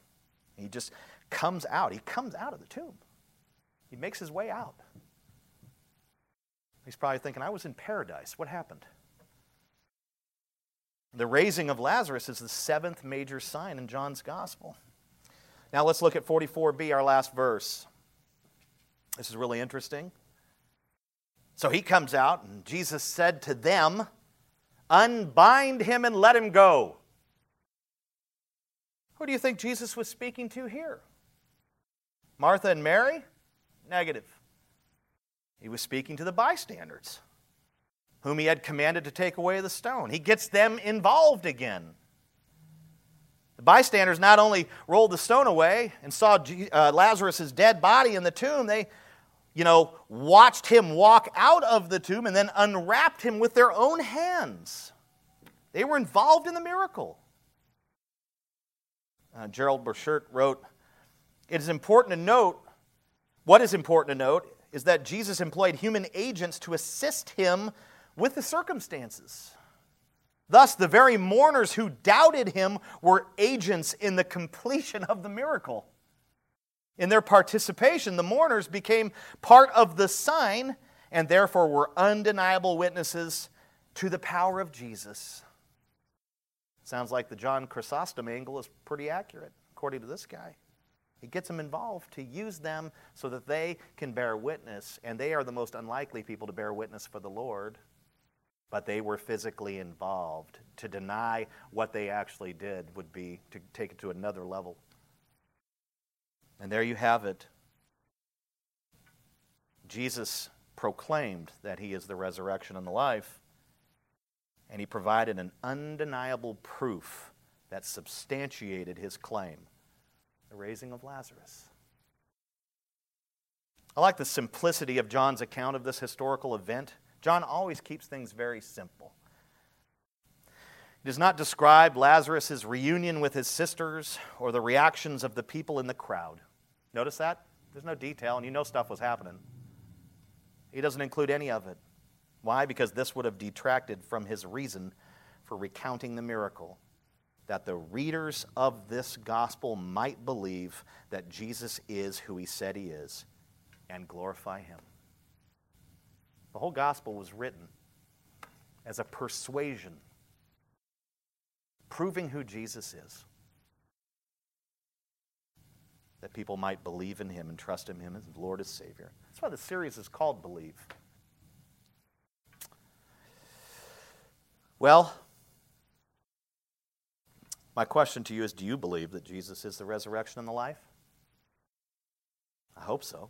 He just comes out. He comes out of the tomb. He makes his way out. He's probably thinking, I was in paradise. What happened? The raising of Lazarus is the seventh major sign in John's gospel. Now let's look at 44b, our last verse. This is really interesting. So he comes out, and Jesus said to them, Unbind him and let him go. Who do you think Jesus was speaking to here? Martha and Mary? Negative. He was speaking to the bystanders, whom he had commanded to take away the stone. He gets them involved again. The bystanders not only rolled the stone away and saw uh, Lazarus' dead body in the tomb, they, you know, watched him walk out of the tomb and then unwrapped him with their own hands. They were involved in the miracle. Uh, Gerald Borchert wrote, It is important to note, what is important to note is that Jesus employed human agents to assist him with the circumstances. Thus, the very mourners who doubted him were agents in the completion of the miracle. In their participation, the mourners became part of the sign and therefore were undeniable witnesses to the power of Jesus. Sounds like the John Chrysostom angle is pretty accurate, according to this guy. He gets them involved to use them so that they can bear witness, and they are the most unlikely people to bear witness for the Lord but they were physically involved. To deny what they actually did would be to take it to another level. And there you have it. Jesus proclaimed that he is the resurrection and the life, and he provided an undeniable proof that substantiated his claim the raising of Lazarus. I like the simplicity of John's account of this historical event. John always keeps things very simple. He does not describe Lazarus' reunion with his sisters or the reactions of the people in the crowd. Notice that? There's no detail, and you know stuff was happening. He doesn't include any of it. Why? Because this would have detracted from his reason for recounting the miracle. That the readers of this gospel might believe that Jesus is who he said he is and glorify Him. The whole gospel was written as a persuasion, proving who Jesus is, that people might believe in Him and trust in Him as Lord and Savior. That's why the series is called Believe. Well, my question to you is do you believe that Jesus is the resurrection and the life? I hope so.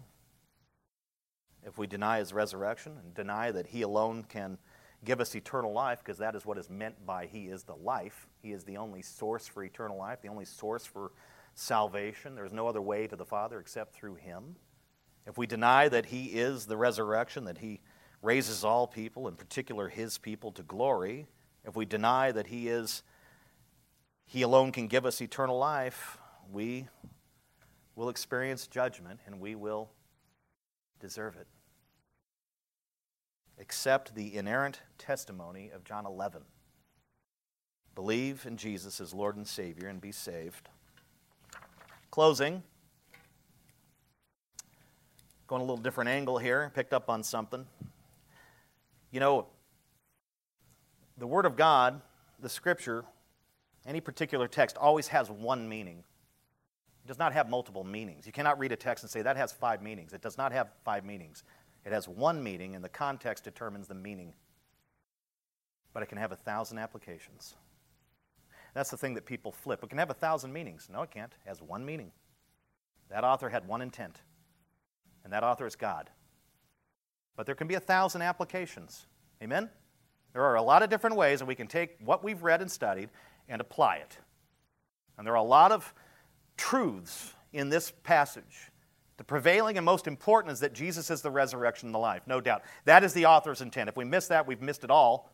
If we deny his resurrection and deny that he alone can give us eternal life, because that is what is meant by he is the life, he is the only source for eternal life, the only source for salvation. There's no other way to the Father except through him. If we deny that he is the resurrection, that he raises all people, in particular his people, to glory, if we deny that he is he alone can give us eternal life, we will experience judgment and we will deserve it. Accept the inerrant testimony of John 11. Believe in Jesus as Lord and Savior and be saved. Closing. Going a little different angle here, picked up on something. You know, the Word of God, the Scripture, any particular text always has one meaning. It does not have multiple meanings. You cannot read a text and say that has five meanings. It does not have five meanings. It has one meaning, and the context determines the meaning. But it can have a thousand applications. That's the thing that people flip. It can have a thousand meanings. No, it can't. It has one meaning. That author had one intent, and that author is God. But there can be a thousand applications. Amen? There are a lot of different ways that we can take what we've read and studied and apply it. And there are a lot of truths in this passage. The prevailing and most important is that Jesus is the resurrection and the life, no doubt. That is the author's intent. If we miss that, we've missed it all.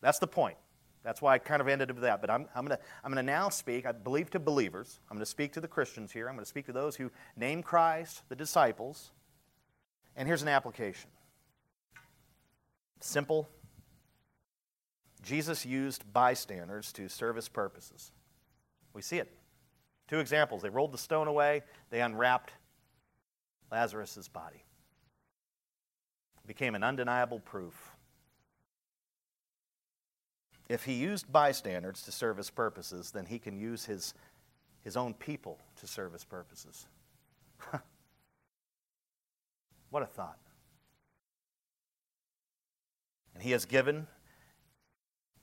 That's the point. That's why I kind of ended with that. But I'm, I'm going to I'm going to now speak, I believe, to believers. I'm going to speak to the Christians here. I'm going to speak to those who name Christ, the disciples. And here's an application simple Jesus used bystanders to serve his purposes. We see it. Two examples. They rolled the stone away, they unwrapped Lazarus' body. Became an undeniable proof. If he used bystanders to serve his purposes, then he can use his, his own people to serve his purposes. what a thought. And he has given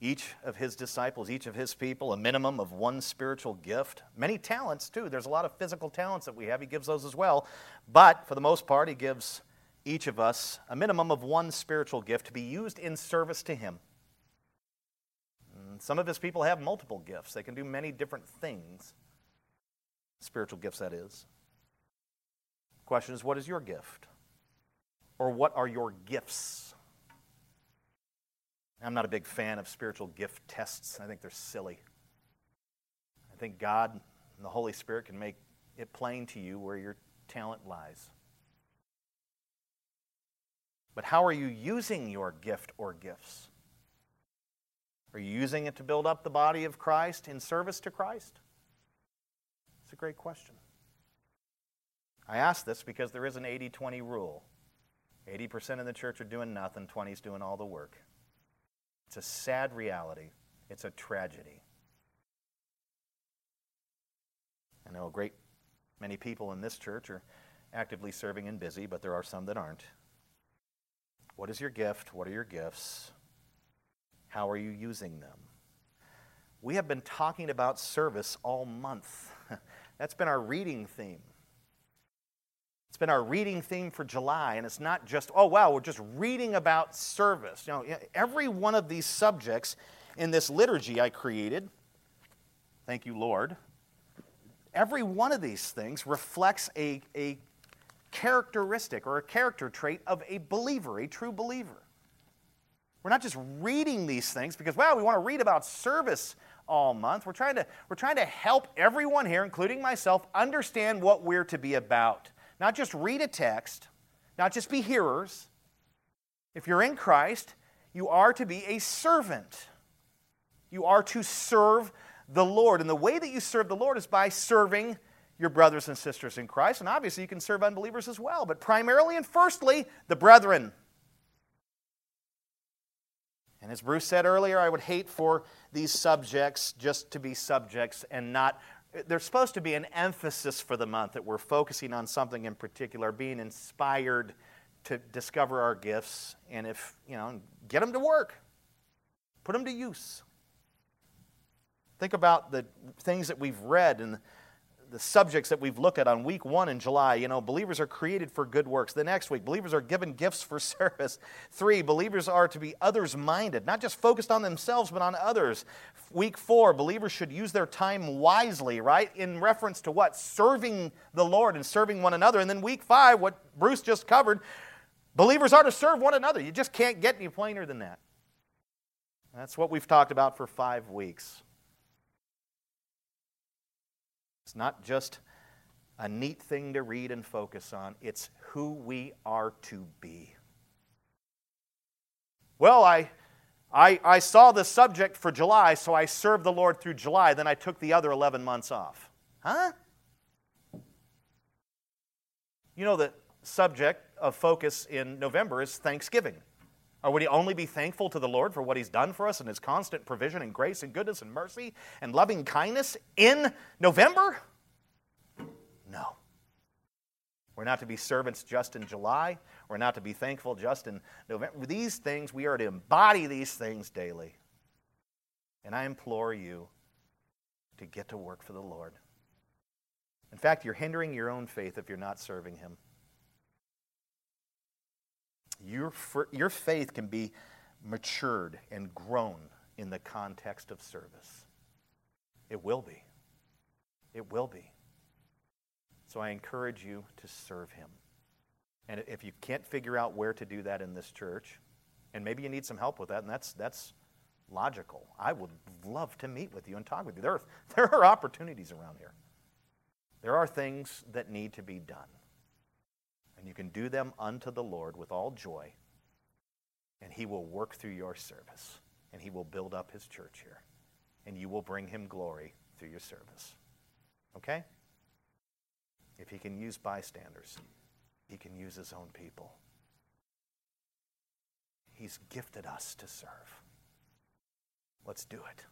each of his disciples, each of his people, a minimum of one spiritual gift. Many talents, too. There's a lot of physical talents that we have. He gives those as well. But for the most part, he gives each of us a minimum of one spiritual gift to be used in service to him. some of his people have multiple gifts, they can do many different things. Spiritual gifts, that is. Question is, what is your gift? Or what are your gifts? I'm not a big fan of spiritual gift tests. I think they're silly. I think God and the Holy Spirit can make it plain to you where your talent lies. But how are you using your gift or gifts? Are you using it to build up the body of Christ in service to Christ? It's a great question. I ask this because there is an 80 20 rule 80% of the church are doing nothing, 20 is doing all the work. It's a sad reality. It's a tragedy. I know a great many people in this church are actively serving and busy, but there are some that aren't. What is your gift? What are your gifts? How are you using them? We have been talking about service all month. That's been our reading theme. It's been our reading theme for July, and it's not just, oh, wow, we're just reading about service. You know, every one of these subjects in this liturgy I created, thank you, Lord, every one of these things reflects a, a characteristic or a character trait of a believer, a true believer. We're not just reading these things because, wow, we want to read about service all month. We're trying to, we're trying to help everyone here, including myself, understand what we're to be about. Not just read a text, not just be hearers. If you're in Christ, you are to be a servant. You are to serve the Lord. And the way that you serve the Lord is by serving your brothers and sisters in Christ, and obviously you can serve unbelievers as well, but primarily and firstly, the brethren. And as Bruce said earlier, I would hate for these subjects just to be subjects and not. There's supposed to be an emphasis for the month that we're focusing on something in particular, being inspired to discover our gifts, and if, you know, get them to work, put them to use. Think about the things that we've read and the subjects that we've looked at on week one in July. You know, believers are created for good works. The next week, believers are given gifts for service. Three, believers are to be others minded, not just focused on themselves, but on others. Week four, believers should use their time wisely, right? In reference to what? Serving the Lord and serving one another. And then week five, what Bruce just covered, believers are to serve one another. You just can't get any plainer than that. That's what we've talked about for five weeks. It's not just a neat thing to read and focus on, it's who we are to be. Well, I, I, I saw the subject for July, so I served the Lord through July, then I took the other 11 months off. Huh? You know, the subject of focus in November is Thanksgiving. Or would he only be thankful to the Lord for what he's done for us and his constant provision and grace and goodness and mercy and loving kindness in November? No. We're not to be servants just in July. We're not to be thankful just in November. These things, we are to embody these things daily. And I implore you to get to work for the Lord. In fact, you're hindering your own faith if you're not serving Him. Your, your faith can be matured and grown in the context of service. It will be. It will be. So I encourage you to serve Him. And if you can't figure out where to do that in this church, and maybe you need some help with that, and that's, that's logical, I would love to meet with you and talk with you. There are, there are opportunities around here. There are things that need to be done. You can do them unto the Lord with all joy, and He will work through your service, and He will build up His church here, and you will bring Him glory through your service. Okay? If He can use bystanders, He can use His own people. He's gifted us to serve. Let's do it.